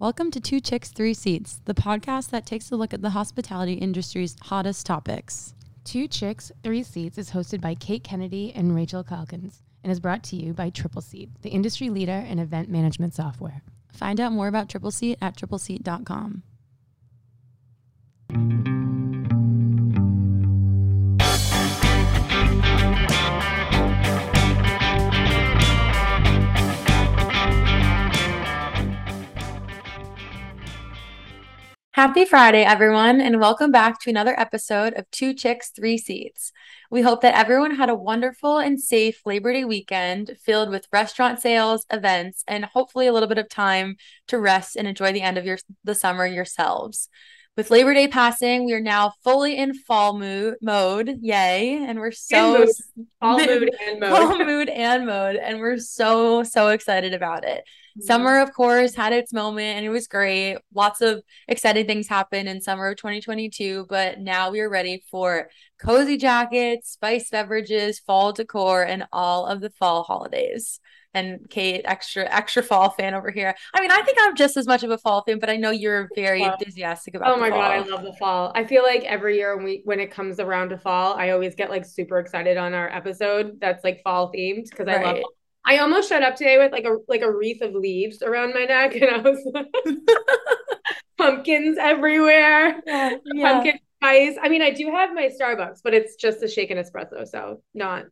Welcome to Two Chicks, Three Seats, the podcast that takes a look at the hospitality industry's hottest topics. Two Chicks, Three Seats is hosted by Kate Kennedy and Rachel Calkins and is brought to you by Triple Seat, the industry leader in event management software. Find out more about Triple Seat at tripleseat.com. Happy Friday, everyone, and welcome back to another episode of Two Chicks, Three Seats. We hope that everyone had a wonderful and safe Labor Day weekend filled with restaurant sales, events, and hopefully a little bit of time to rest and enjoy the end of your the summer yourselves. With Labor Day passing, we are now fully in fall mood mode. Yay. And we're so mood. fall mood and mode. Fall mood and mode. And we're so, so excited about it. Summer, of course, had its moment and it was great. Lots of exciting things happened in summer of 2022, but now we are ready for cozy jackets, spiced beverages, fall decor, and all of the fall holidays and Kate, extra extra fall fan over here. I mean, I think I'm just as much of a fall fan, but I know you're very enthusiastic about. Oh my god, I love the fall. I feel like every year when we when it comes around to fall, I always get like super excited on our episode that's like fall themed because I love. I almost showed up today with like a like a wreath of leaves around my neck, and I was like, pumpkins everywhere. Yeah, yeah. Pumpkin spice. I mean, I do have my Starbucks, but it's just a shaken espresso, so not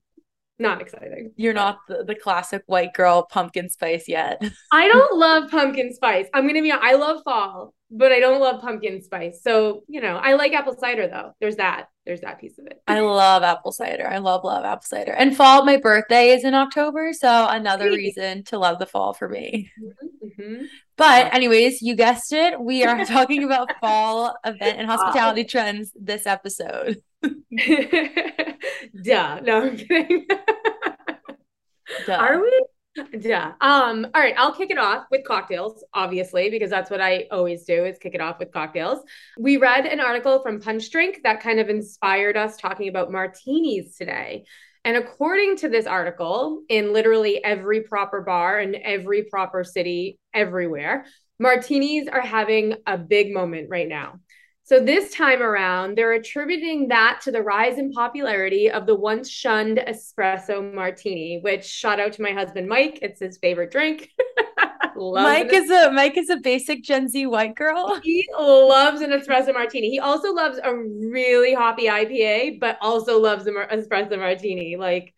not exciting. You're not the, the classic white girl pumpkin spice yet. I don't love pumpkin spice. I'm gonna be I love fall, but I don't love pumpkin spice. So, you know, I like apple cider though. There's that. There's that piece of it. I love apple cider. I love, love apple cider. And fall, my birthday is in October. So another reason to love the fall for me. Mm-hmm, mm-hmm. But anyways, you guessed it. We are talking about fall event and hospitality trends this episode. Duh. No, I'm kidding. Duh. Are we? Yeah. Um, all right, I'll kick it off with cocktails, obviously, because that's what I always do is kick it off with cocktails. We read an article from Punch Drink that kind of inspired us talking about martinis today. And according to this article, in literally every proper bar in every proper city everywhere, martinis are having a big moment right now. So this time around, they're attributing that to the rise in popularity of the once shunned espresso martini, which shout out to my husband Mike. It's his favorite drink. Mike is a Mike is a basic Gen Z white girl. He loves an espresso martini. He also loves a really hoppy IPA, but also loves an espresso martini. Like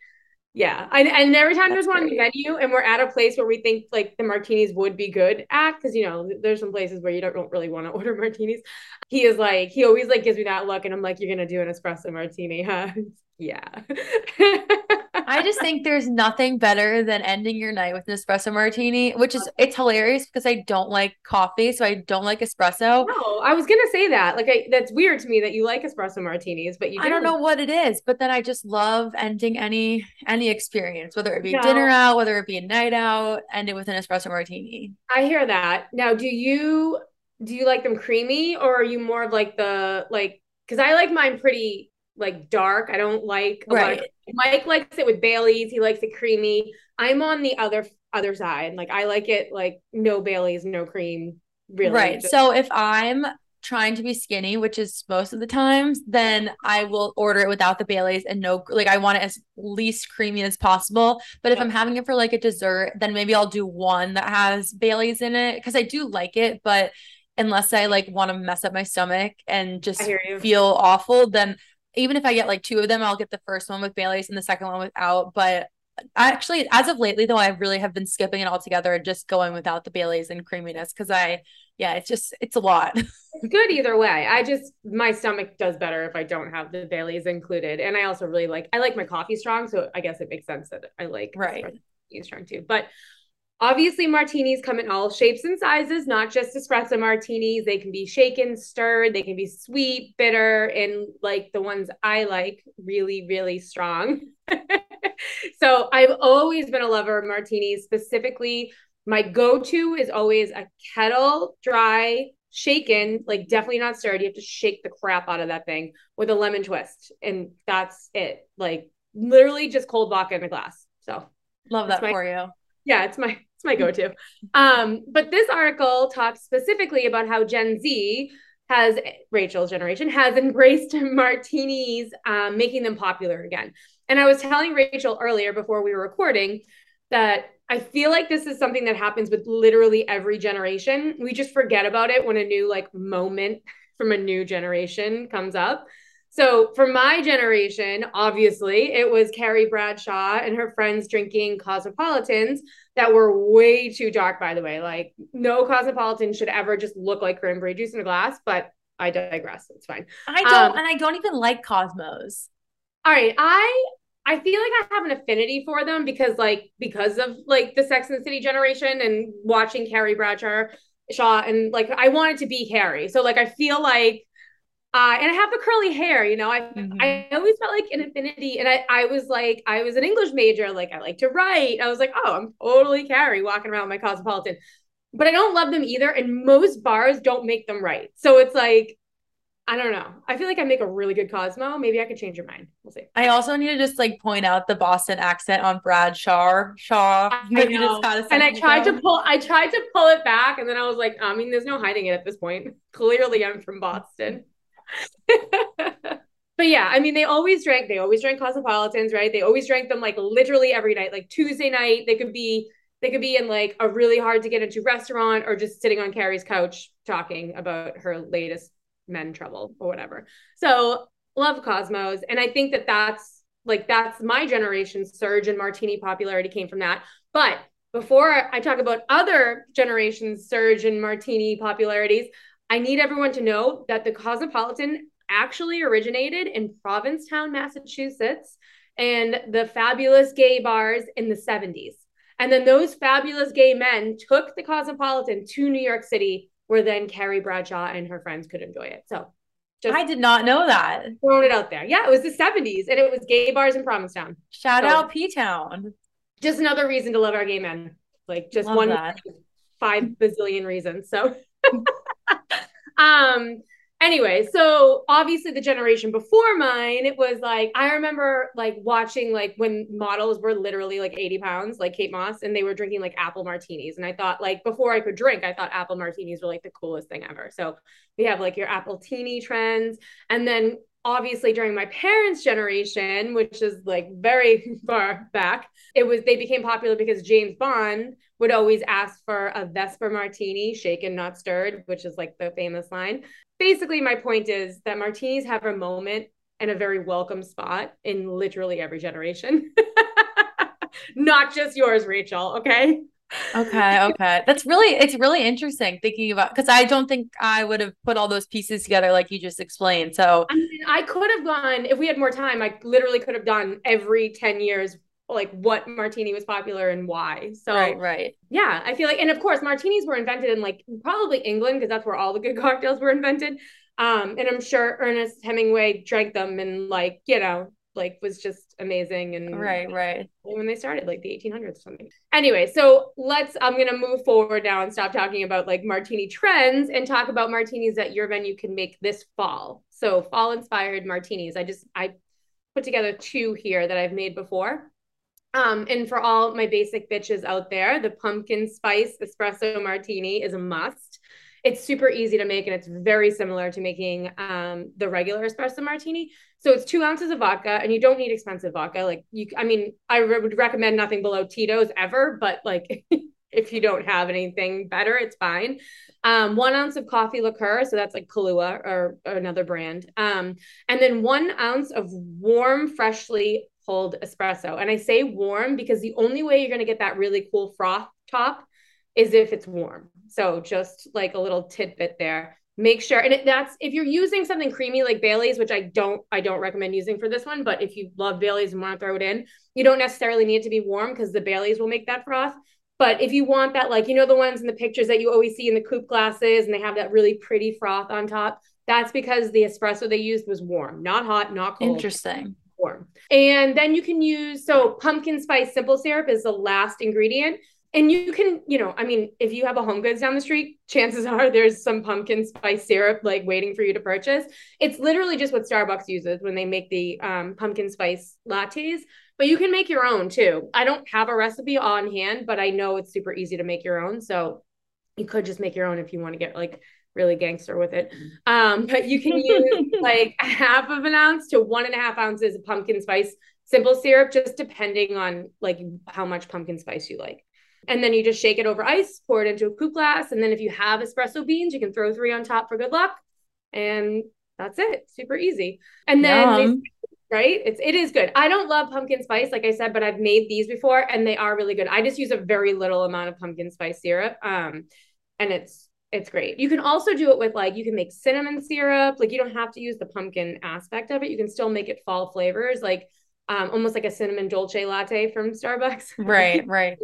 yeah. And, and every time That's there's one on the menu and we're at a place where we think like the martinis would be good at, because you know, there's some places where you don't, don't really want to order martinis. He is like, he always like gives me that look and I'm like, you're gonna do an espresso martini, huh? yeah. I just think there's nothing better than ending your night with an espresso martini, which is it's hilarious because I don't like coffee, so I don't like espresso. No, I was gonna say that. Like, I, that's weird to me that you like espresso martinis, but you. I don't know what it is, but then I just love ending any any experience, whether it be no. dinner out, whether it be a night out, end it with an espresso martini. I hear that. Now, do you do you like them creamy, or are you more of like the like? Because I like mine pretty like dark. I don't like right. Of, Mike likes it with Bailey's. He likes it creamy. I'm on the other other side. Like I like it like no Bailey's, no cream. Really. Right. Just- so if I'm trying to be skinny, which is most of the times, then I will order it without the Baileys and no like I want it as least creamy as possible. But if yeah. I'm having it for like a dessert, then maybe I'll do one that has Baileys in it because I do like it, but unless I like want to mess up my stomach and just feel awful, then even if I get like two of them, I'll get the first one with Bailey's and the second one without. But actually, as of lately, though, I really have been skipping it altogether and just going without the Bailey's and creaminess because I, yeah, it's just it's a lot. it's good either way. I just my stomach does better if I don't have the Bailey's included, and I also really like I like my coffee strong, so I guess it makes sense that I like right you strong too. But Obviously, martinis come in all shapes and sizes, not just espresso martinis. They can be shaken, stirred, they can be sweet, bitter, and like the ones I like, really, really strong. so I've always been a lover of martinis. Specifically, my go to is always a Ketel dry, shaken, like definitely not stirred. You have to shake the crap out of that thing with a lemon twist. And that's it. Like literally just cold vodka in a glass. So love that my, for you. Yeah, it's my It's my go-to. Um, but this article talks specifically about how Gen Z has Rachel's generation has embraced martinis, um, making them popular again. And I was telling Rachel earlier before we were recording that I feel like this is something that happens with literally every generation. We just forget about it when a new like moment from a new generation comes up. So for my generation, obviously, it was Carrie Bradshaw and her friends drinking cosmopolitans that were way too dark, by the way. Like, no cosmopolitan should ever just look like cranberry juice in a glass, but I digress. It's fine. I don't, um, and I don't even like Cosmos. All right. I I feel like I have an affinity for them because like because of like the Sex and the City generation and watching Carrie Bradshaw Shaw and like I wanted to be Carrie. So like I feel like uh, and I have the curly hair, you know. I mm-hmm. I always felt like an affinity, and I I was like I was an English major, like I like to write. I was like, oh, I'm totally Carrie walking around my cosmopolitan, but I don't love them either, and most bars don't make them right. So it's like I don't know. I feel like I make a really good Cosmo. Maybe I could change your mind. We'll see. I also need to just like point out the Boston accent on Bradshaw. Shaw. I know. and I tried to pull. I tried to pull it back, and then I was like, I mean, there's no hiding it at this point. Clearly, I'm from Boston. but yeah, I mean, they always drank, they always drank cosmopolitans, right? They always drank them like literally every night. Like Tuesday night, they could be they could be in like a really hard to get into restaurant or just sitting on Carrie's couch talking about her latest men trouble or whatever. So love Cosmos. And I think that that's like, that's my generation's surge in martini popularity came from that. But before I talk about other generations' surge in martini popularities, I need everyone to know that the Cosmopolitan actually originated in Provincetown, Massachusetts, and the fabulous gay bars in the 70s. And then those fabulous gay men took the Cosmopolitan to New York City, where then Carrie Bradshaw and her friends could enjoy it. So just I did not know that. Throwing it out there. Yeah, it was the 70s and it was gay bars in Provincetown. Shout so, out P Town. Just another reason to love our gay men. Like just love one that. five bazillion reasons. So um anyway so obviously the generation before mine it was like i remember like watching like when models were literally like 80 pounds like kate moss and they were drinking like apple martinis. And i thought like before i could drink i thought apple martinis were like the coolest thing ever. So we have like your appletini trends. And then obviously during my parents generation which is like very far back it was they became popular because james bond would always ask for a vesper martini shaken not stirred which is like the famous line. Basically my point is that martinis have a moment and a very welcome spot in literally every generation. Not just yours rachel okay okay okay. That's really it's really interesting thinking about because i don't think i would have put all those pieces together like you just explained so i mean i could have gone if we had more time i literally could have done every 10 years like what martini was popular and why so right. right yeah i feel like and of course martinis were invented in like probably england because that's where all the good cocktails were invented um and i'm sure ernest hemingway drank them and like you know like was just amazing and right right. when they started like the 1800s or something. Anyway so let's i'm gonna move forward now and stop talking about like martini trends and talk about martinis that your venue can make this fall. So fall inspired martinis. I just i put together two here that i've made before. Um, and for all my basic bitches out there, the pumpkin spice espresso martini is a must it's super easy to make and it's very similar to making um, the regular espresso martini. So it's two ounces of vodka and you don't need expensive vodka. Like you, I mean, I re- would recommend nothing below Tito's ever, but like if you don't have anything better, it's fine. Um, one ounce of coffee liqueur, so that's like Kahlua or, or another brand. Um, and then one ounce of warm, freshly pulled espresso. And I say warm because the only way you're going to get that really cool froth top is if it's warm. So just like a little tidbit there. Make sure, and it, that's if you're using something creamy like Bailey's, which I don't, I don't recommend using for this one. But if you love Bailey's and want to throw it in, you don't necessarily need it to be warm because the Bailey's will make that froth. But if you want that, like you know the ones in the pictures that you always see in the coupe glasses, and they have that really pretty froth on top, that's because the espresso they used was warm, not hot, not cold. Interesting. Warm. And then you can use so pumpkin spice simple syrup is the last ingredient and you can, you know, I mean, if you have a home goods down the street, chances are there's some pumpkin spice syrup like waiting for you to purchase. It's literally just what Starbucks uses when they make the um, pumpkin spice lattes. but you can make your own too. I don't have a recipe on hand, but I know it's super easy to make your own. So you could just make your own if you want to get like really gangster with it. Um, but you can use like half of an ounce to one and a half ounces of pumpkin spice simple syrup, just depending on like how much pumpkin spice you like. And then you just shake it over ice, pour it into a coupe glass. And then if you have espresso beans, you can throw three on top for good luck. And that's it. Super easy. And then right? It's it is good. I don't love pumpkin spice, like I said, but I've made these before and they are really good. I just use a very little amount of pumpkin spice syrup. Um, and it's it's great. You can also do it with like you can make cinnamon syrup. Like you don't have to use the pumpkin aspect of it. You can still make it fall flavors, like um, almost like a cinnamon dolce latte from Starbucks. Right, right.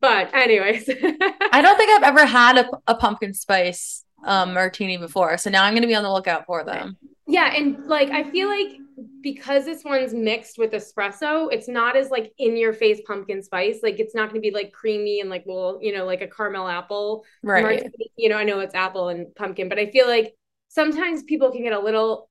But anyways, I don't think I've ever had a, a pumpkin spice um, martini before, so now I'm going to be on the lookout for them. Yeah, and like I feel like because this one's mixed with espresso, it's not as like in your face pumpkin spice. Like it's not going to be like creamy and like well, you know, like a caramel apple. Right. Martini. You know, I know it's apple and pumpkin, but I feel like sometimes people can get a little.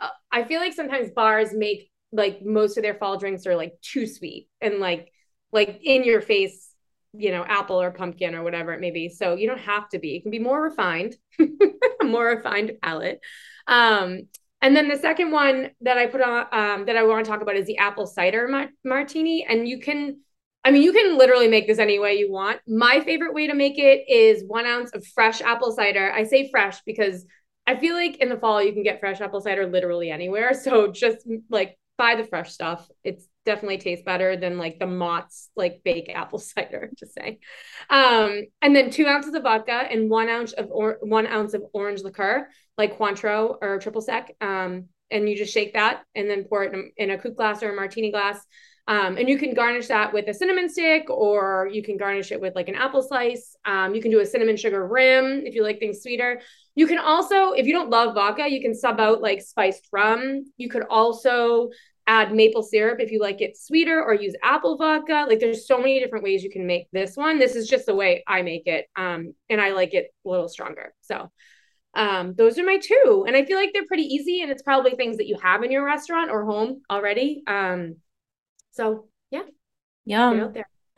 Uh, I feel like sometimes bars make like most of their fall drinks are like too sweet and like like in your face you know apple or pumpkin or whatever it may be. So you don't have to be. It can be more refined more refined palate. Um and then the second one that i put on um that i want to talk about is the apple cider ma- martini. And you can i mean you can literally make this any way you want. My favorite way to make it is one ounce of fresh apple cider. I say fresh because i feel like in the fall you can get fresh apple cider literally anywhere. So just like buy the fresh stuff it's definitely tastes better than like the Mott's like fake apple cider. Just saying. Um, and then two ounces of vodka and one ounce of or- one ounce of orange liqueur, like Cointreau or triple sec. Um, and you just shake that and then pour it in a, in a coupe glass or a martini glass. Um, and you can garnish that with a cinnamon stick, or you can garnish it with like an apple slice. Um, you can do a cinnamon sugar rim if you like things sweeter. You can also, if you don't love vodka, you can sub out like spiced rum. You could also add maple syrup if you like it sweeter or use apple vodka like there's so many different ways you can make this one this is just the way i make it um and i like it a little stronger so um those are my two and i feel like they're pretty easy and it's probably things that you have in your restaurant or home already um so yeah yeah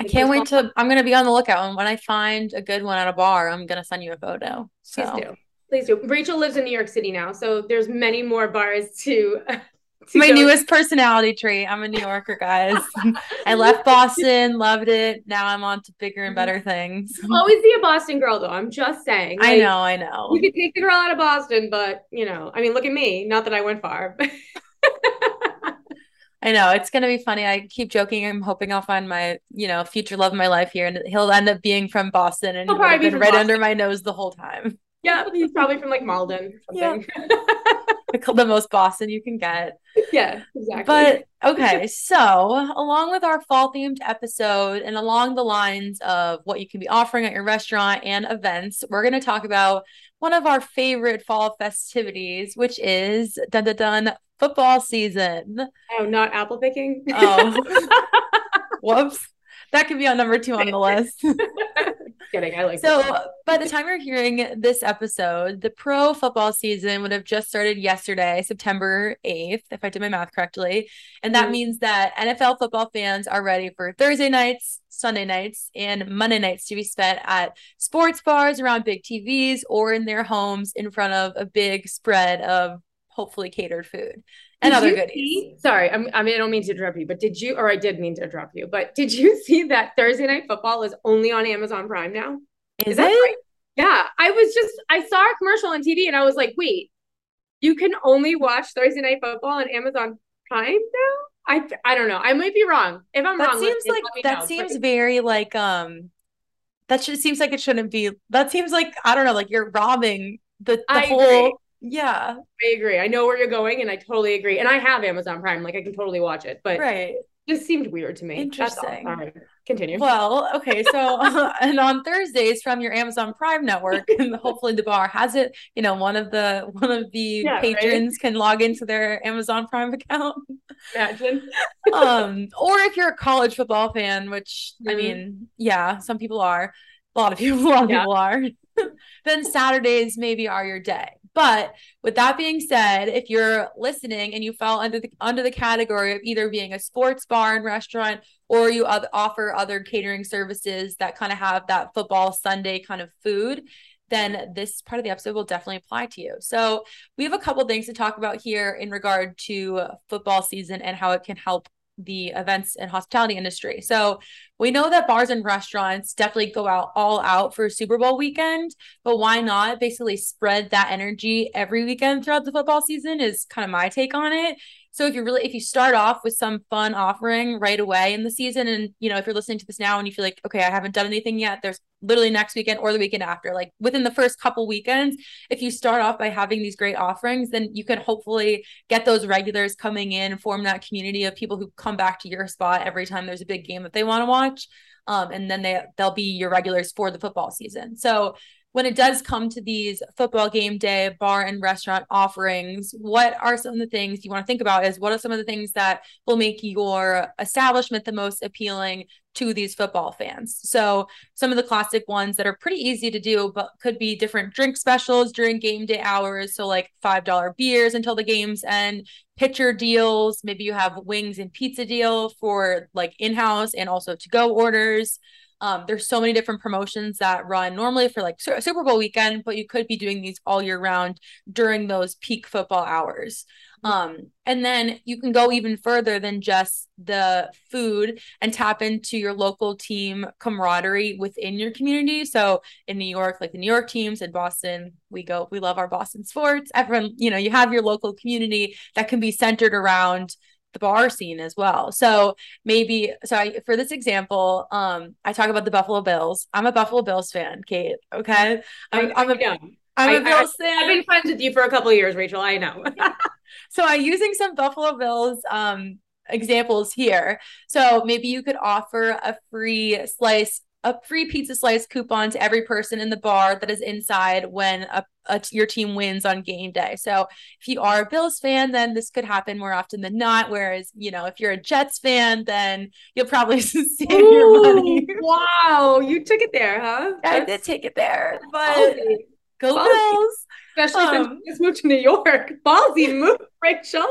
I can't wait to. I'm gonna be on the lookout, and when I find a good one at a bar, I'm gonna send you a photo. So. Please do. Please do. Rachel lives in New York City now, so there's many more bars to my newest personality trait. I'm a New Yorker, guys. I left Boston, loved it. Now I'm on to bigger and better mm-hmm. things. Always be a Boston girl, though. I'm just saying. Like, I know, I know. You could take the girl out of Boston, but you know, I mean, look at me. Not that I went far. I know it's gonna be funny. I keep joking. I'm hoping I'll find my, you know, future love of my life here, and he'll end up being from Boston, and he'll probably be right Boston. under my nose the whole time. Yeah, he's probably from like Malden. Yeah. the, the most Boston you can get. Yeah, exactly. But okay, so along with our fall themed episode and along the lines of what you can be offering at your restaurant and events, we're going to talk about one of our favorite fall festivities, which is dun dun dun football season. Oh, not apple picking. Oh, whoops. That could be on number two on the list. kidding. I like so by the time you're hearing this episode, the pro football season would have just started yesterday, September 8th, if I did my math correctly. And that mm-hmm. means that NFL football fans are ready for Thursday nights, Sunday nights, and Monday nights to be spent at sports bars around big TVs or in their homes in front of a big spread of hopefully catered food and did other goodies. See, sorry, I'm, I mean, I don't mean to interrupt you, but did you, or I did mean to interrupt you, but did you see that Thursday Night Football is only on Amazon Prime now? Is, is that it? Right? Yeah, I was just, I saw a commercial on TV and I was like, wait, you can only watch Thursday Night Football on Amazon Prime now? I, I don't know. I might be wrong. If I'm wrong, that wrong, seems like that know, seems but- very like um that should seems like it shouldn't be. That seems like I don't know, like you're robbing the, the whole agree. Yeah. I agree. I know where you're going and I totally agree. And I have Amazon Prime. Like I can totally watch it. But right. just seemed weird to me. Interesting. All. All right. Continue. Well, okay. So and on Thursdays from your Amazon Prime network, and hopefully the bar has it, you know, one of the one of the yeah, patrons right? can log into their Amazon Prime account. Imagine. um, or if you're a college football fan, which mm-hmm. I mean, yeah, some people are. A lot of people, a lot of yeah. people are. then Saturdays maybe are your day. But with that being said, if you're listening and you fall under the under the category of either being a sports bar and restaurant or you other, offer other catering services that kind of have that football Sunday kind of food, then this part of the episode will definitely apply to you. So, we have a couple things to talk about here in regard to football season and how it can help the events and hospitality industry. So we know that bars and restaurants definitely go out all out for Super Bowl weekend, but why not basically spread that energy every weekend throughout the football season is kind of my take on it. So if you really if you start off with some fun offering right away in the season and you know if you're listening to this now and you feel like okay I haven't done anything yet there's literally next weekend or the weekend after like within the first couple weekends if you start off by having these great offerings then you can hopefully get those regulars coming in form that community of people who come back to your spot every time there's a big game that they want to watch um, and then they they'll be your regulars for the football season. So when it does come to these football game day bar and restaurant offerings, what are some of the things you want to think about? Is what are some of the things that will make your establishment the most appealing to these football fans? So, some of the classic ones that are pretty easy to do, but could be different drink specials during game day hours. So, like $5 beers until the games end, pitcher deals. Maybe you have wings and pizza deal for like in house and also to go orders. Um, there's so many different promotions that run normally for like Super Bowl weekend, but you could be doing these all year round during those peak football hours. Mm-hmm. Um, and then you can go even further than just the food and tap into your local team camaraderie within your community. So in New York, like the New York teams, in Boston, we go, we love our Boston sports. Everyone, you know, you have your local community that can be centered around the bar scene as well. So maybe so I, for this example, um, I talk about the Buffalo Bills. I'm a Buffalo Bills fan, Kate. Okay, I'm, I'm a, I'm a Bills fan. I've been friends with you for a couple years, Rachel. I know. so I'm using some Buffalo Bills um examples here. So maybe you could offer a free slice a free pizza slice coupon to every person in the bar that is inside when a, a, your team wins on game day. So if you are a Bills fan, then this could happen more often than not. Whereas, you know, if you're a Jets fan, then you'll probably save Ooh, your money. wow, you took it there, huh? I did take it there, but ballsy. go ballsy. Bills. Especially um, since you just moved to New York. Ballsy move, Rachel.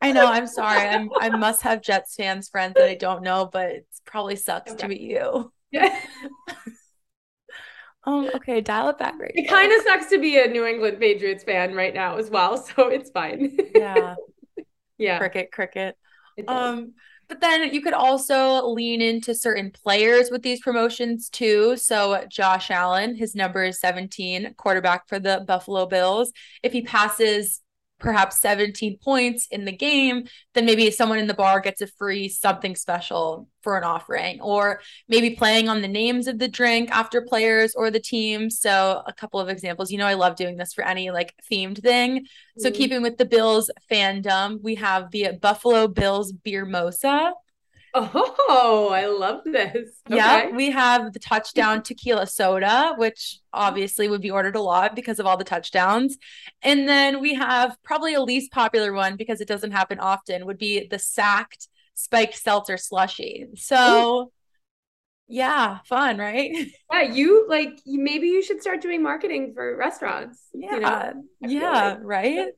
I know. I'm sorry. I'm I must have Jets fans friends that I don't know, but it probably sucks okay. to be you. Yeah. um, okay, dial it back right. It kind of sucks to be a New England Patriots fan right now as well, so it's fine. yeah. Yeah. Cricket, cricket. Um, but then you could also lean into certain players with these promotions too. So Josh Allen, his number is 17, quarterback for the Buffalo Bills. If he passes perhaps 17 points in the game, then maybe someone in the bar gets a free something special for an offering, or maybe playing on the names of the drink after players or the team. So, a couple of examples. You know, I love doing this for any like themed thing. Mm-hmm. So, keeping with the Bills fandom, we have the Buffalo Bills Beer Mosa. Oh, I love this. Okay. Yeah, we have the touchdown tequila soda, which obviously would be ordered a lot because of all the touchdowns. And then we have probably a least popular one because it doesn't happen often would be the sacked spiked seltzer slushy. So Ooh. yeah, fun, right? Yeah, you like maybe you should start doing marketing for restaurants. Yeah. You know? Yeah, like. right?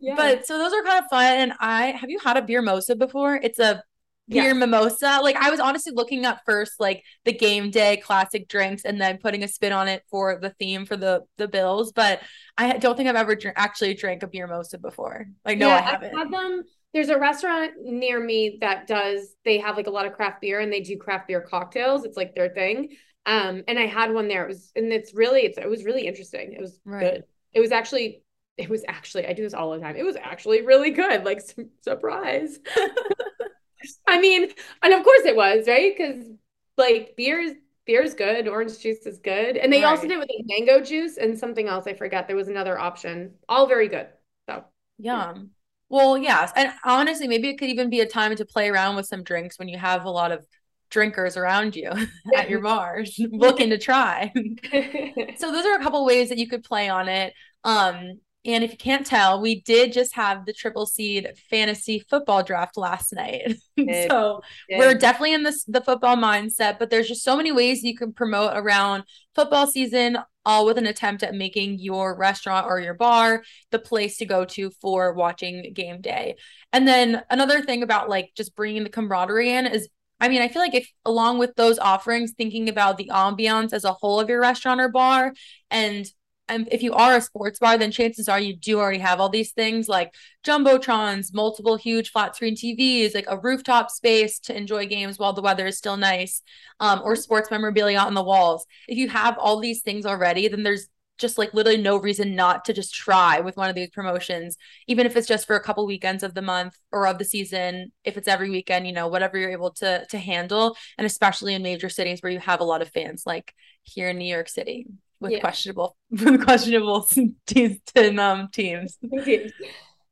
Yeah. But so those are kind of fun. And I have you had a beer mosa before? It's a beer yeah. mimosa. Like I was honestly looking up first like the game day classic drinks and then putting a spin on it for the theme for the the bills. But I don't think I've ever dr- actually drank a beer mimosa before. Like no, yeah, I haven't. I've had them. There's a restaurant near me that does. They have like a lot of craft beer and they do craft beer cocktails. It's like their thing. Um, and I had one there. It was and it's really it's it was really interesting. It was right. good. It was actually it was actually I do this all the time. It was actually really good. Like surprise. I mean, and of course it was, right? Because like beer is beer is good, orange juice is good. And they right. also did with like mango juice and something else. I forgot. There was another option. All very good. So yum. Well, yes. And honestly, maybe it could even be a time to play around with some drinks when you have a lot of drinkers around you at your bars looking to try. so those are a couple ways that you could play on it. Um, and if you can't tell, we did just have the Triple Seat fantasy football draft last night. so we're definitely in this the football mindset, but there's just so many ways you can promote around football season all with an attempt at making your restaurant or your bar the place to go to for watching game day. And then another thing about like just bringing the camaraderie in is I mean, I feel like if along with those offerings, thinking about the ambiance as a whole of your restaurant or bar and and if you are a sports bar, then chances are you do already have all these things like jumbotrons, multiple huge flat screen TVs, like a rooftop space to enjoy games while the weather is still nice, um, or sports memorabilia on the walls. If you have all these things already, then there's just like literally no reason not to just try with one of these promotions, even if it's just for a couple weekends of the month or of the season. If it's every weekend, you know, whatever you're able to to handle, and especially in major cities where you have a lot of fans, like here in New York City with yeah. questionable with questionable teams and um teams.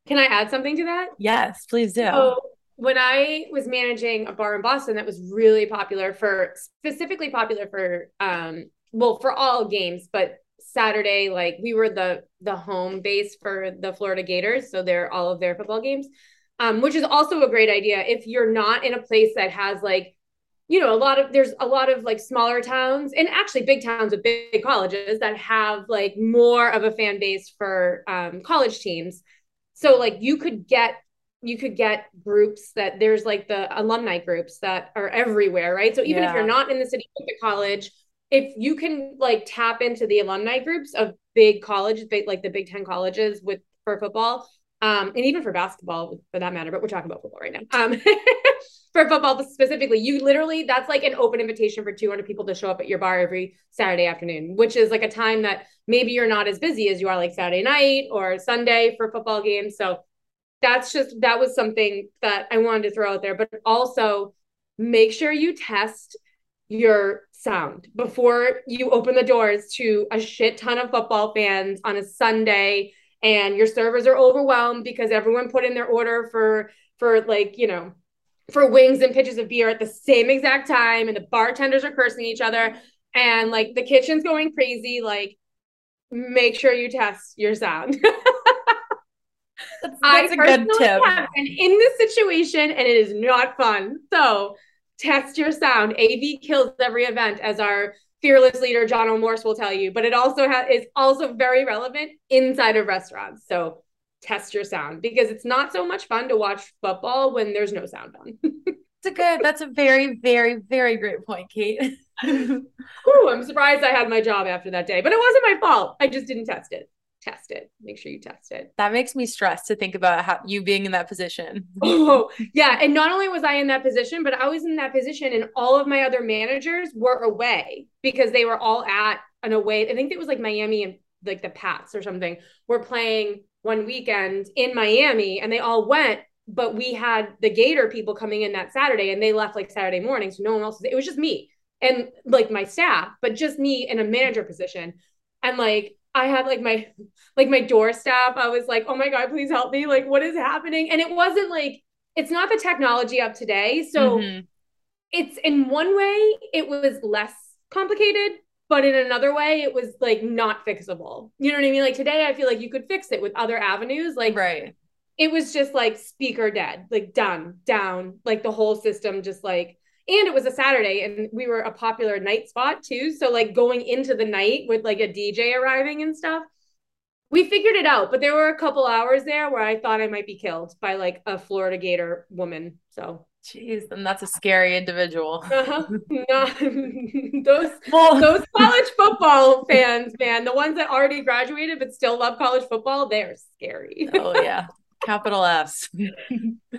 Can I add something to that? Yes, please do. So when I was managing a bar in Boston that was really popular for specifically popular for um well for all games, but Saturday like we were the the home base for the Florida Gators, so they're all of their football games. Um, which is also a great idea if you're not in a place that has like you know a lot of there's a lot of like smaller towns and actually big towns with big, big colleges that have like more of a fan base for um, college teams so like you could get you could get groups that there's like the alumni groups that are everywhere right so even yeah. if you're not in the city of the college if you can like tap into the alumni groups of big colleges like the big 10 colleges with for football um, and even for basketball for that matter, but we're talking about football right now. Um, for football specifically, you literally that's like an open invitation for 200 people to show up at your bar every Saturday afternoon, which is like a time that maybe you're not as busy as you are like Saturday night or Sunday for football games. So that's just that was something that I wanted to throw out there, but also make sure you test your sound before you open the doors to a shit ton of football fans on a Sunday and your servers are overwhelmed because everyone put in their order for for like you know for wings and pitches of beer at the same exact time and the bartenders are cursing each other and like the kitchen's going crazy like make sure you test your sound. That's, that's a good tip. and in this situation and it is not fun. So test your sound. Av kills every event as our fearless leader John o'morse will tell you, but it also ha- is also very relevant inside of restaurants. So test your sound because it's not so much fun to watch football when there's no sound on. It's a good. That's a very, very, very great point, Kate. Ooh, I'm surprised I had my job after that day, but it wasn't my fault. I just didn't test it test it. Make sure you test it. That makes me stressed to think about how you being in that position. oh, yeah. And not only was I in that position, but I was in that position and all of my other managers were away because they were all at an away. I think it was like Miami and like the Pats or something were playing one weekend in Miami and they all went. But we had the Gator people coming in that Saturday and they left like Saturday morning. So no one else, it was just me and like my staff, but just me in a manager position. And like I had like my like my door staff. I was like, oh my God, please help me. Like, what is happening? And it wasn't like it's not the technology of today. So mm-hmm. it's in one way, it was less complicated, but in another way, it was like not fixable. You know what I mean? Like today, I feel like you could fix it with other avenues. Like right. It was just like speaker dead, like done, down, like the whole system just like and it was a Saturday and we were a popular night spot too. So like going into the night with like a DJ arriving and stuff, we figured it out. But there were a couple hours there where I thought I might be killed by like a Florida Gator woman. So Jeez, and that's a scary individual. Uh-huh. No, those well, those college football fans, man, the ones that already graduated but still love college football, they're scary. oh yeah, capital S.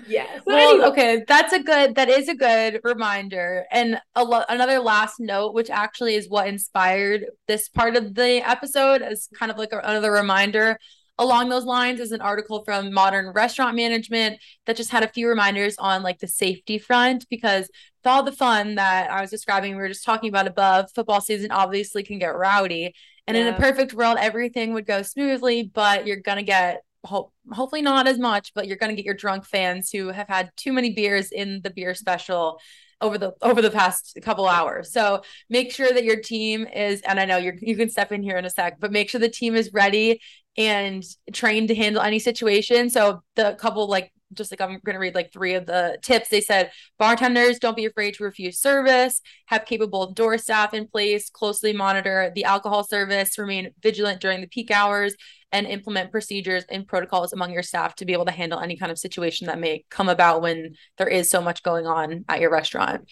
yes. Well, anyway. okay, that's a good that is a good reminder. And a lo- another last note, which actually is what inspired this part of the episode, as kind of like a, another reminder. Along those lines is an article from Modern Restaurant Management that just had a few reminders on like the safety front because with all the fun that I was describing, we were just talking about above, football season obviously can get rowdy. And yeah. in a perfect world, everything would go smoothly, but you're gonna get hope hopefully not as much, but you're going to get your drunk fans who have had too many beers in the beer special over the over the past couple hours. So make sure that your team is and I know you you can step in here in a sec, but make sure the team is ready and trained to handle any situation. So the couple like just like I'm going to read like three of the tips. They said bartenders don't be afraid to refuse service, have capable door staff in place, closely monitor the alcohol service, remain vigilant during the peak hours, and implement procedures and protocols among your staff to be able to handle any kind of situation that may come about when there is so much going on at your restaurant.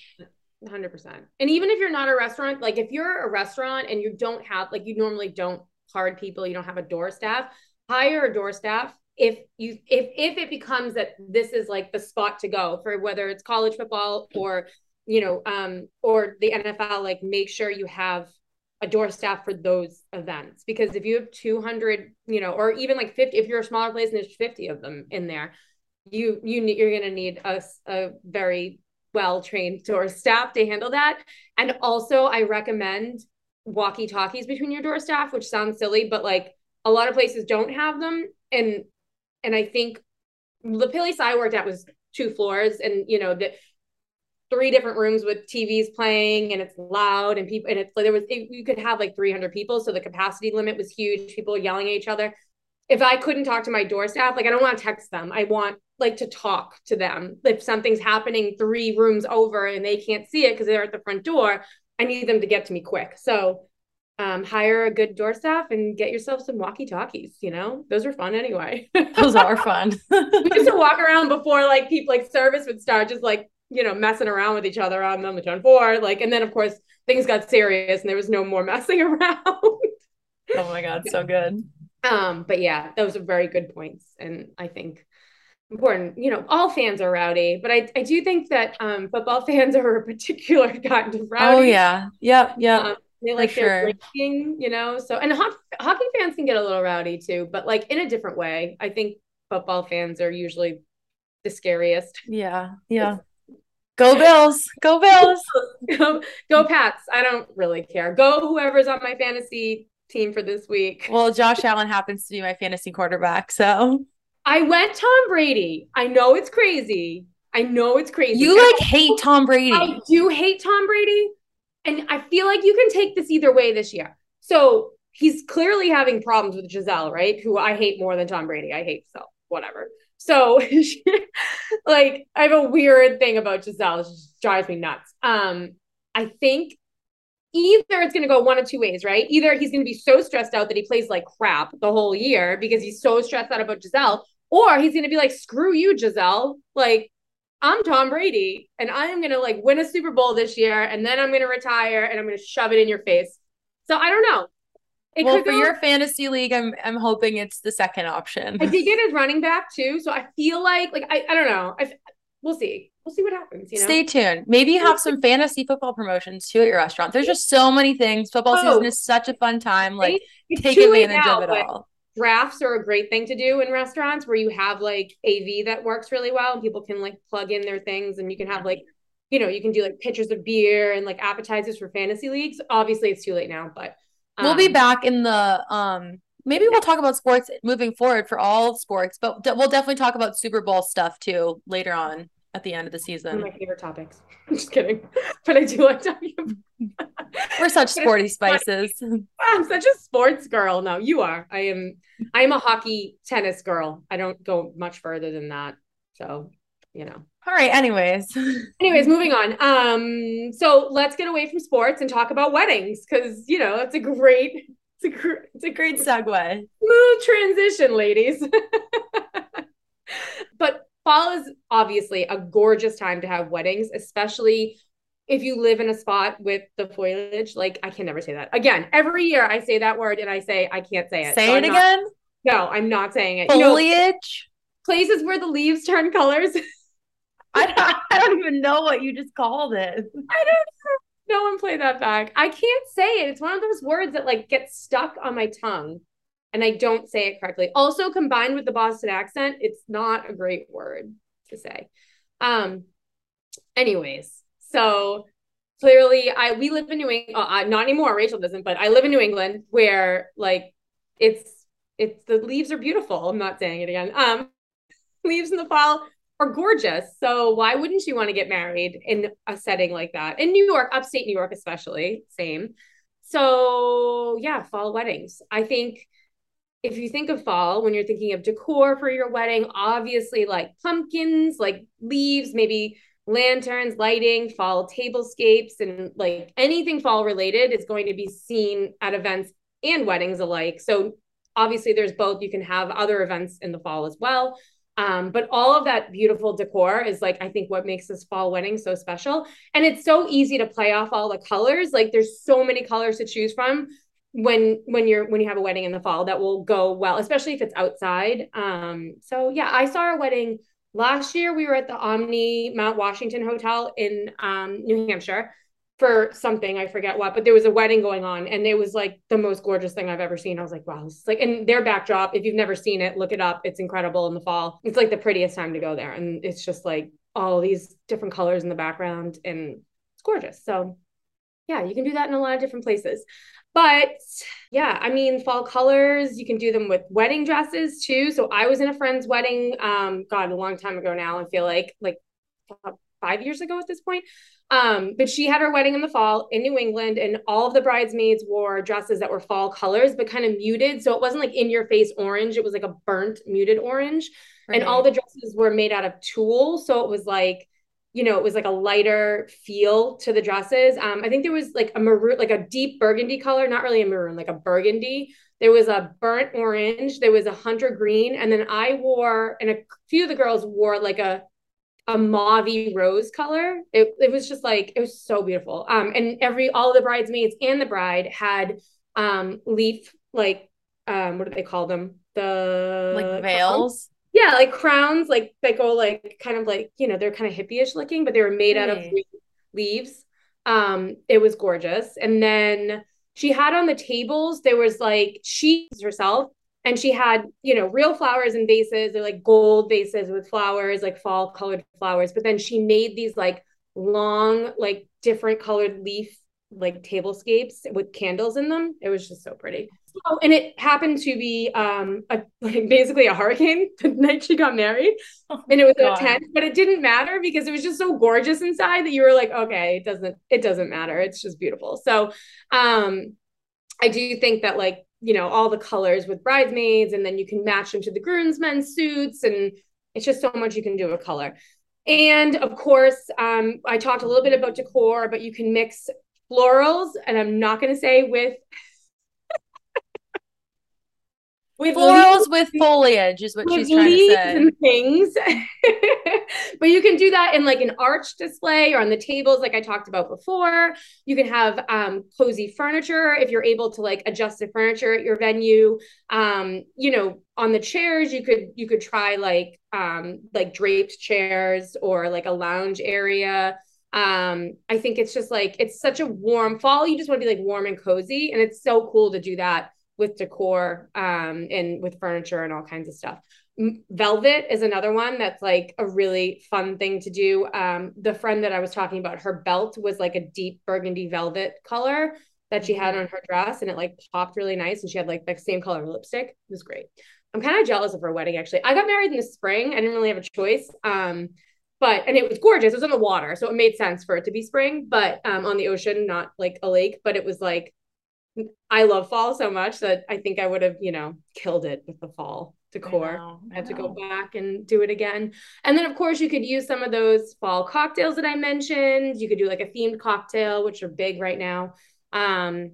100%. And even if you're not a restaurant, like if you're a restaurant and you don't have, like you normally don't card people, you don't have a door staff, hire a door staff. If you if if it becomes that this is like the spot to go for whether it's college football or you know um or the NFL like make sure you have a door staff for those events. Because if you have 200 you know or even like 50 if you're a smaller place and there's 50 of them in there you you you're going to need a, a very well trained door staff to handle that. And also i recommend walkie talkies between your door staff which sounds silly but like a lot of places don't have them. And and i think the place i worked at was two floors and you know the three different rooms with TVs playing and it's loud and people and it's like there was it, you could have like 300 people so the capacity limit was huge people yelling at each other. If I couldn't talk to my door staff like I don't want to text them. I want like to talk to them. If something's happening three rooms over and they can't see it because they're at the front door I need them to get to me quick so um, hire a good door staff and get yourself some walkie talkies. You know, those are fun anyway. those are fun. we used to walk around before like people like service would start, just like you know messing around with each other on the turn four. Like, and then of course things got serious and there was no more messing around. oh my god, so good. Um, but yeah, those are very good points, and I think important. You know, all fans are rowdy, but I I do think that um football fans are a particular kind of rowdy. Oh yeah, yep, yep. Um, they like For their sure. drinking, you know. So and ho- hockey fans can get a little rowdy too, but like in a different way. I think football fans are usually the scariest. Yeah, yeah. Go Bills! Go Bills! go, go Pats! I don't really care. Go whoever's on my fantasy team for this week. Well, Josh Allen happens to be my fantasy quarterback, so I went Tom Brady. I know it's crazy. I know it's crazy. You like hate Tom Brady. I do hate Tom Brady, and I feel like you can take this either way this year. So he's clearly having problems with Gisele, right? Who I hate more than Tom Brady. I hate so whatever. So like I have a weird thing about Gisele. It just drives me nuts. Um, I think either it's gonna go one of two ways, right? Either he's gonna be so stressed out that he plays like crap the whole year because he's so stressed out about Gisele, or he's gonna be like, screw you, Gisele. Like I'm Tom Brady and I am going to like win a Super Bowl this year and then I'm going to retire and I'm going to shove it in your face. So I don't know. It well, for go, your fantasy league, I'm I'm hoping it's the second option. I did get his running back too, so I feel like like I, I don't know. I we'll see. We'll see what happens. You know? Stay tuned. Maybe you have some fantasy football promotions too at your restaurant. There's just so many things. Football oh, season is such a fun time. Like take advantage of it all drafts are a great thing to do in restaurants where you have like AV that works really well and people can like plug in their things and you can have like you know you can do like pitchers of beer and like appetizers for fantasy leagues obviously it's too late now but um, we'll be um, back in the um maybe we'll talk about sports moving forward for all sports but we'll definitely talk about super bowl stuff too later on at the end of the season. One of my favorite topics. I'm just kidding, but I do like talking. About- We're such sporty spices. I'm such a sports girl. No, you are. I am. I am a hockey tennis girl. I don't go much further than that. So, you know. All right. Anyways. anyways, moving on. Um. So let's get away from sports and talk about weddings because you know it's a great. It's a, gr- it's a great segue. Smooth transition, ladies. but fall is obviously a gorgeous time to have weddings, especially if you live in a spot with the foliage. Like I can never say that again. Every year I say that word and I say I can't say it. Say so it I'm again. Not, no, I'm not saying it. Foliage. You know, places where the leaves turn colors. I don't, I don't even know what you just called it. I don't. Know. No one play that back. I can't say it. It's one of those words that like gets stuck on my tongue and I don't say it correctly. Also, combined with the Boston accent, it's not a great word to say. Um, anyways, so clearly, I we live in New England. Uh, uh, not anymore. Rachel doesn't, but I live in New England, where like it's it's the leaves are beautiful. I'm not saying it again. Um, leaves in the fall are gorgeous. So why wouldn't you want to get married in a setting like that in New York, upstate New York, especially? Same. So yeah, fall weddings. I think if you think of fall, when you're thinking of decor for your wedding, obviously like pumpkins, like leaves, maybe lanterns, lighting, fall tablescapes, and like anything fall related is going to be seen at events and weddings alike. So obviously there's both. You can have other events in the fall as well. Um, but all of that beautiful decor is like, I think what makes this fall wedding so special. And it's so easy to play off all the colors. Like there's so many colors to choose from when when you're when you have a wedding in the fall that will go well, especially if it's outside. Um, so yeah, I saw our wedding last year. We were at the Omni Mount Washington Hotel in um, New Hampshire for something I forget what, but there was a wedding going on, and it was like the most gorgeous thing I've ever seen. I was like, wow, this is like, and their backdrop. If you've never seen it, look it up. It's incredible in the fall. It's like the prettiest time to go there, and it's just like all these different colors in the background, and it's gorgeous. So, yeah, you can do that in a lot of different places. But yeah, I mean, fall colors, you can do them with wedding dresses too. So I was in a friend's wedding, um, God, a long time ago now. I feel like like five years ago at this point. Um, but she had her wedding in the fall in New England, and all of the bridesmaids wore dresses that were fall colors, but kind of muted. So it wasn't like in your face orange, it was like a burnt, muted orange. Right. And all the dresses were made out of tulle. So it was like, you know, it was like a lighter feel to the dresses. Um, I think there was like a maroon, like a deep burgundy color, not really a maroon, like a burgundy. There was a burnt orange, there was a hunter green, and then I wore, and a few of the girls wore like a a mauve rose color. It, it was just like it was so beautiful. Um, and every all the bridesmaids and the bride had um leaf like um what do they call them? The like veils. Yeah, like crowns, like that go like kind of like you know they're kind of hippie-ish looking, but they were made out of leaves. Um, it was gorgeous. And then she had on the tables there was like she herself and she had you know real flowers in vases. They're like gold vases with flowers like fall colored flowers. But then she made these like long like different colored leaf like tablescapes with candles in them. It was just so pretty oh and it happened to be um a, like basically a hurricane the night she got married. Oh, and it was God. a tent but it didn't matter because it was just so gorgeous inside that you were like okay it doesn't it doesn't matter. It's just beautiful. So um I do think that like you know all the colors with bridesmaids and then you can match them to the groomsmen's suits and it's just so much you can do with color. And of course um, i talked a little bit about decor but you can mix florals and i'm not going to say with with florals with foliage is what she's trying to say. and things. But you can do that in like an arch display or on the tables like i talked about before. You can have um, cozy furniture. If you're able to like adjust the furniture at your venue um, you know on the chairs you could you could try like um, like draped chairs or like a lounge area. Um i think it's just like it's such a warm fall you just want to be like warm and cozy and it's so cool to do that with decor um, and with furniture and all kinds of stuff. Velvet is another one that's like a really fun thing to do. Um, the friend that I was talking about, her belt was like a deep burgundy velvet color that she had mm-hmm. on her dress, and it like popped really nice. And she had like the same color lipstick. It was great. I'm kind of jealous of her wedding actually. I got married in the spring. I didn't really have a choice. Um, but and it was gorgeous. It was on the water, so it made sense for it to be spring, but um, on the ocean, not like a lake. But it was like I love fall so much that I think I would have, you know, killed it with the fall decor. I, know, I, I had to go back and do it again. And then, of course, you could use some of those fall cocktails that I mentioned. You could do like a themed cocktail, which are big right now. Um,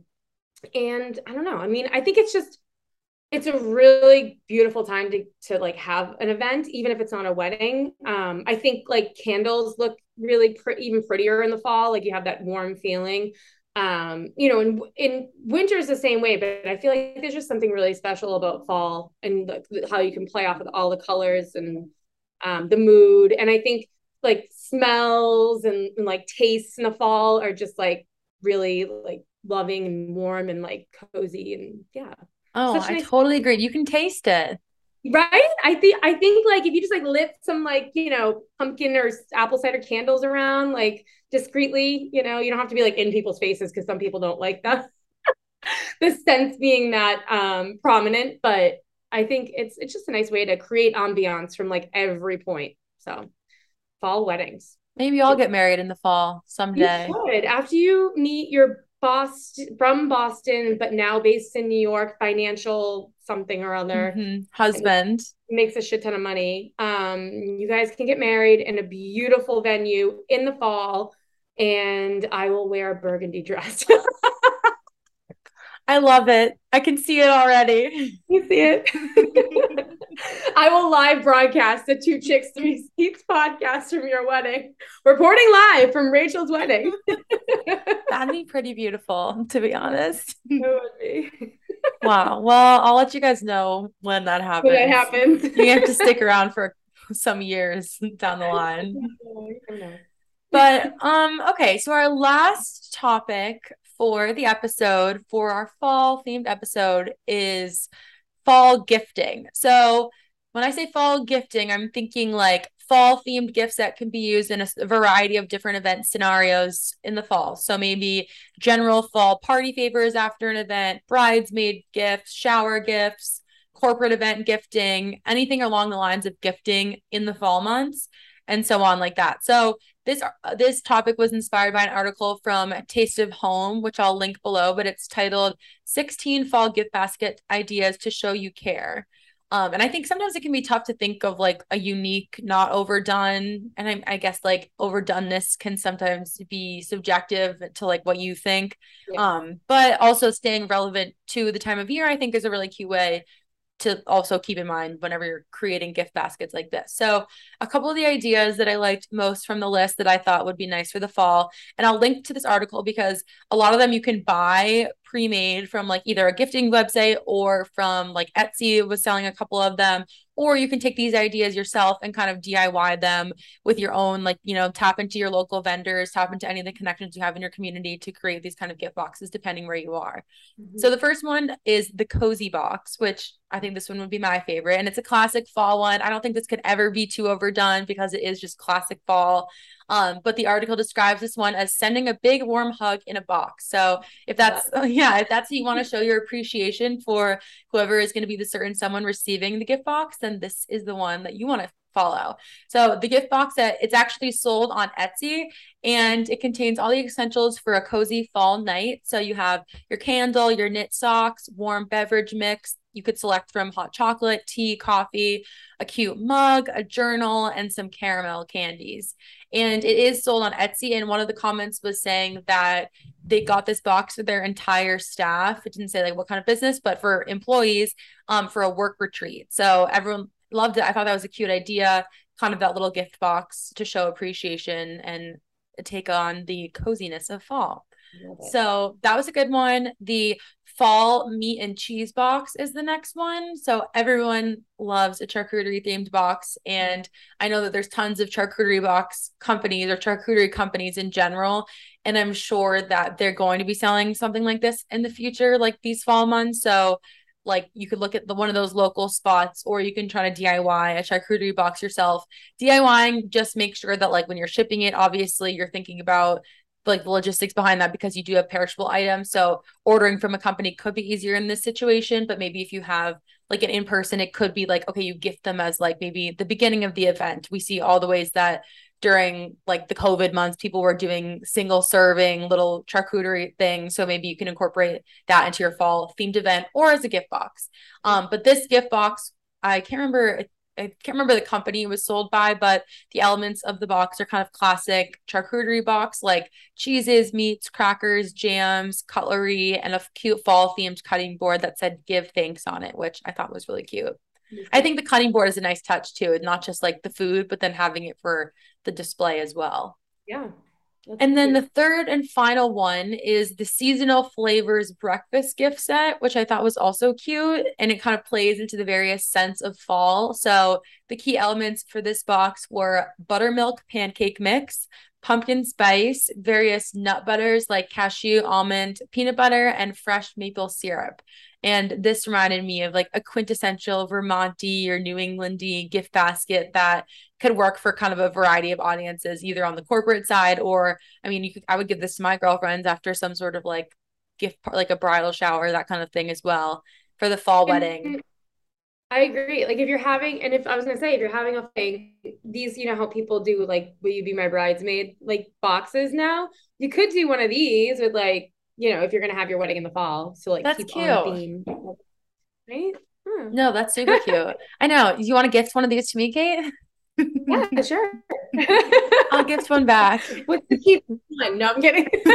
and I don't know. I mean, I think it's just it's a really beautiful time to to like have an event, even if it's not a wedding. Um, I think like candles look really pretty, even prettier in the fall. Like you have that warm feeling um you know in in winter is the same way but i feel like there's just something really special about fall and the, how you can play off of all the colors and um the mood. And i think like smells and, and like tastes in the fall are just like really like loving and warm and like cozy and yeah. Oh i nice totally agree. You can taste it right? I think i think like if you just like lit some like you know pumpkin or apple cider candles around like discreetly you know you don't have to be like in people's faces because some people don't like that. The scents being that um prominent but i think it's it's just a nice way to create ambiance from like every point. So fall weddings. Maybe i'll get married in the fall someday. you after you meet your Boston from Boston, but now based in New York, financial something or other. Mm-hmm. Husband makes a shit ton of money. Um, you guys can get married in a beautiful venue in the fall, and I will wear a burgundy dress. I love it. I can see it already. You see it? I will live broadcast the Two Chicks, Three Seats podcast from your wedding, reporting live from Rachel's wedding. That'd be pretty beautiful, to be honest. It would be. wow. Well, I'll let you guys know when that happens. When that happens. you have to stick around for some years down the line. But um, okay, so our last topic for the episode for our fall themed episode is fall gifting. So when I say fall gifting, I'm thinking like fall themed gifts that can be used in a variety of different event scenarios in the fall. So maybe general fall party favors after an event, bridesmaid gifts, shower gifts, corporate event gifting, anything along the lines of gifting in the fall months and so on like that. So this uh, this topic was inspired by an article from Taste of Home, which I'll link below, but it's titled 16 Fall Gift Basket Ideas to Show You Care. Um, and I think sometimes it can be tough to think of like a unique, not overdone. And I, I guess like overdoneness can sometimes be subjective to like what you think. Yeah. Um, but also staying relevant to the time of year, I think is a really cute way to also keep in mind whenever you're creating gift baskets like this. So, a couple of the ideas that I liked most from the list that I thought would be nice for the fall, and I'll link to this article because a lot of them you can buy pre-made from like either a gifting website or from like Etsy was selling a couple of them. Or you can take these ideas yourself and kind of DIY them with your own like you know tap into your local vendors tap into any of the connections you have in your community to create these kind of gift boxes depending where you are. Mm-hmm. so the first one is the cozy box which I think this one would be my favorite. And it's a classic fall one. I don't think this could ever be too overdone because it is just classic fall um, but the article describes this one as sending a big warm hug in a box. So if that's yeah, if that's how you want to show your appreciation for whoever is going to be the certain someone receiving the gift box, then this is the one that you want to follow. So the gift box that it's actually sold on Etsy and it contains all the essentials for a cozy fall night. So you have your candle, your knit socks, warm beverage mix, you could select from hot chocolate, tea, coffee, a cute mug, a journal, and some caramel candies. And it is sold on Etsy. And one of the comments was saying that they got this box for their entire staff. It didn't say like what kind of business, but for employees um, for a work retreat. So everyone loved it. I thought that was a cute idea, kind of that little gift box to show appreciation and take on the coziness of fall. So that was a good one. The fall meat and cheese box is the next one. So everyone loves a charcuterie themed box. And I know that there's tons of charcuterie box companies or charcuterie companies in general. And I'm sure that they're going to be selling something like this in the future, like these fall months. So like you could look at the one of those local spots or you can try to DIY a charcuterie box yourself. DIYing just make sure that like when you're shipping it, obviously you're thinking about like the logistics behind that because you do have perishable items. So ordering from a company could be easier in this situation, but maybe if you have like an in person, it could be like, okay, you gift them as like maybe the beginning of the event. We see all the ways that during like the COVID months, people were doing single serving little charcuterie things. So maybe you can incorporate that into your fall themed event or as a gift box. Um, but this gift box, I can't remember I can't remember the company it was sold by, but the elements of the box are kind of classic charcuterie box, like cheeses, meats, crackers, jams, cutlery, and a cute fall themed cutting board that said "Give thanks" on it, which I thought was really cute. I think the cutting board is a nice touch too, not just like the food, but then having it for the display as well. Yeah. That's and then the third and final one is the seasonal flavors breakfast gift set, which I thought was also cute. And it kind of plays into the various scents of fall. So the key elements for this box were buttermilk pancake mix, pumpkin spice, various nut butters like cashew, almond, peanut butter, and fresh maple syrup. And this reminded me of like a quintessential Vermonty or New Englandy gift basket that could work for kind of a variety of audiences, either on the corporate side or I mean, you could I would give this to my girlfriends after some sort of like gift like a bridal shower, that kind of thing as well for the fall wedding. I agree. Like if you're having, and if I was gonna say, if you're having a thing, these, you know, how people do like, will you be my bridesmaid like boxes now? You could do one of these with like you know, if you're gonna have your wedding in the fall. So like that's keep cute. on theme. Right? Hmm. No, that's super cute. I know. You want to gift one of these to me, Kate? yeah, sure. I'll gift one back. What's the keep one? No, I'm kidding.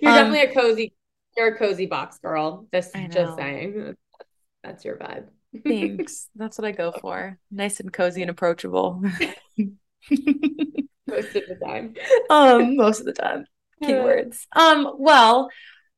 you're um, definitely a cozy, you're a cozy box girl. Just just saying. That's your vibe. Thanks. That's what I go for. Nice and cozy and approachable. most of the time. Um, most of the time. Keywords. Um, well,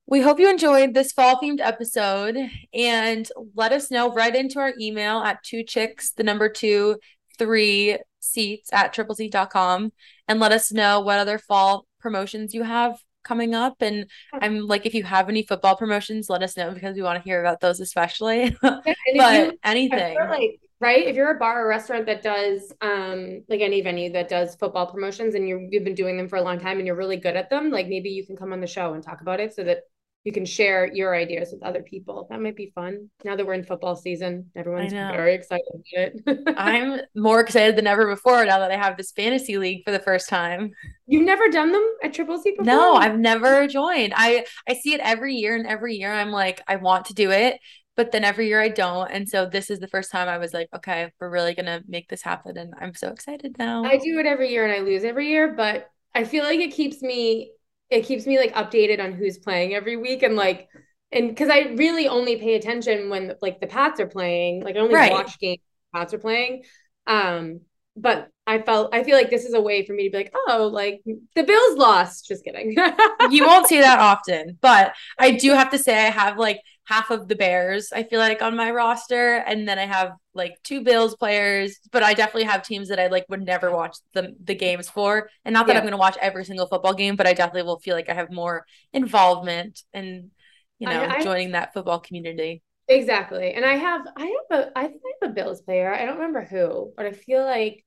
we hope you enjoyed this fall themed episode and let us know write into our email at two chicks, the number two, three seats at triple com and let us know what other fall promotions you have coming up. And i'm like if you have any football promotions let us know because we want to hear about those especially. But anything. like right if you're a bar or restaurant that does um like any venue that does football promotions and you you've been doing them for a long time and you're really good at them like maybe you can come on the show and talk about it so that you can share your ideas with other people. That might be fun. Now that we're in football season, everyone's very excited about it. I'm more excited than ever before now that I have this fantasy league for the first time. You've never done them at Triple Seat before? No, I've never joined. I I see it every year and every year I'm like I want to do it, but then every year I don't. And so this is the first time I was like, okay, we're really going to make this happen and I'm so excited now. I do it every year and I lose every year, but I feel like it keeps me it keeps me like updated on who's playing every week and like and because I really only pay attention when like the Pats are playing. Like I only right. watch games Pats are playing. Um, but I felt I feel like this is a way for me to be like, oh, like the Bills lost. Just kidding. you won't see that often, but I do have to say I have like half of the Bears, I feel like, on my roster. And then I have like two Bills players, but I definitely have teams that I like would never watch the, the games for. And not that yeah. I'm going to watch every single football game, but I definitely will feel like I have more involvement and, you know, I, I, joining that football community. Exactly. And I have, I have a, I think I have a Bills player. I don't remember who, but I feel like,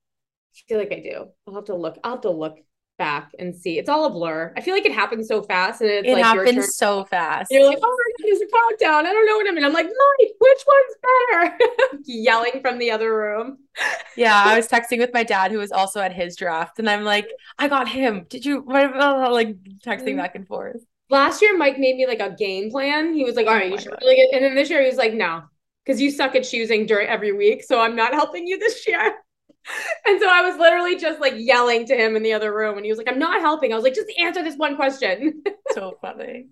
feel like I do. I'll have to look, I'll have to look back and see. It's all a blur. I feel like it happens so fast, and it's it like happens so fast. You're like, oh my god, there's a countdown. I don't know what I'm in. I'm like, Mike, which one's better? Yelling from the other room. Yeah, I was texting with my dad, who was also at his draft, and I'm like, I got him. Did you? Like texting mm-hmm. back and forth. Last year, Mike made me like a game plan. He was like, all right, oh you should really get. And then this year, he was like, no, because you suck at choosing during every week, so I'm not helping you this year. And so I was literally just like yelling to him in the other room, and he was like, I'm not helping. I was like, just answer this one question. so funny.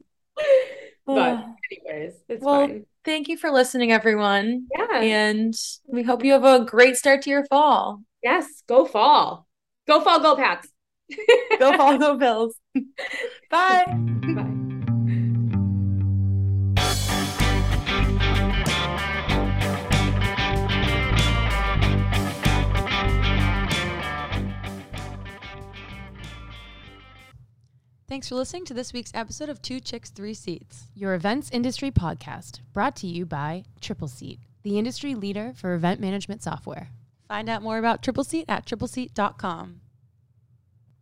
but, anyways, it's well, fine. Thank you for listening, everyone. Yeah. And we hope you have a great start to your fall. Yes. Go fall. Go fall, go Pats. go fall, go Bills. Bye. Bye. Thanks for listening to this week's episode of Two Chicks, Three Seats, your events industry podcast, brought to you by Triple Seat, the industry leader for event management software. Find out more about Triple Seat at tripleseat.com.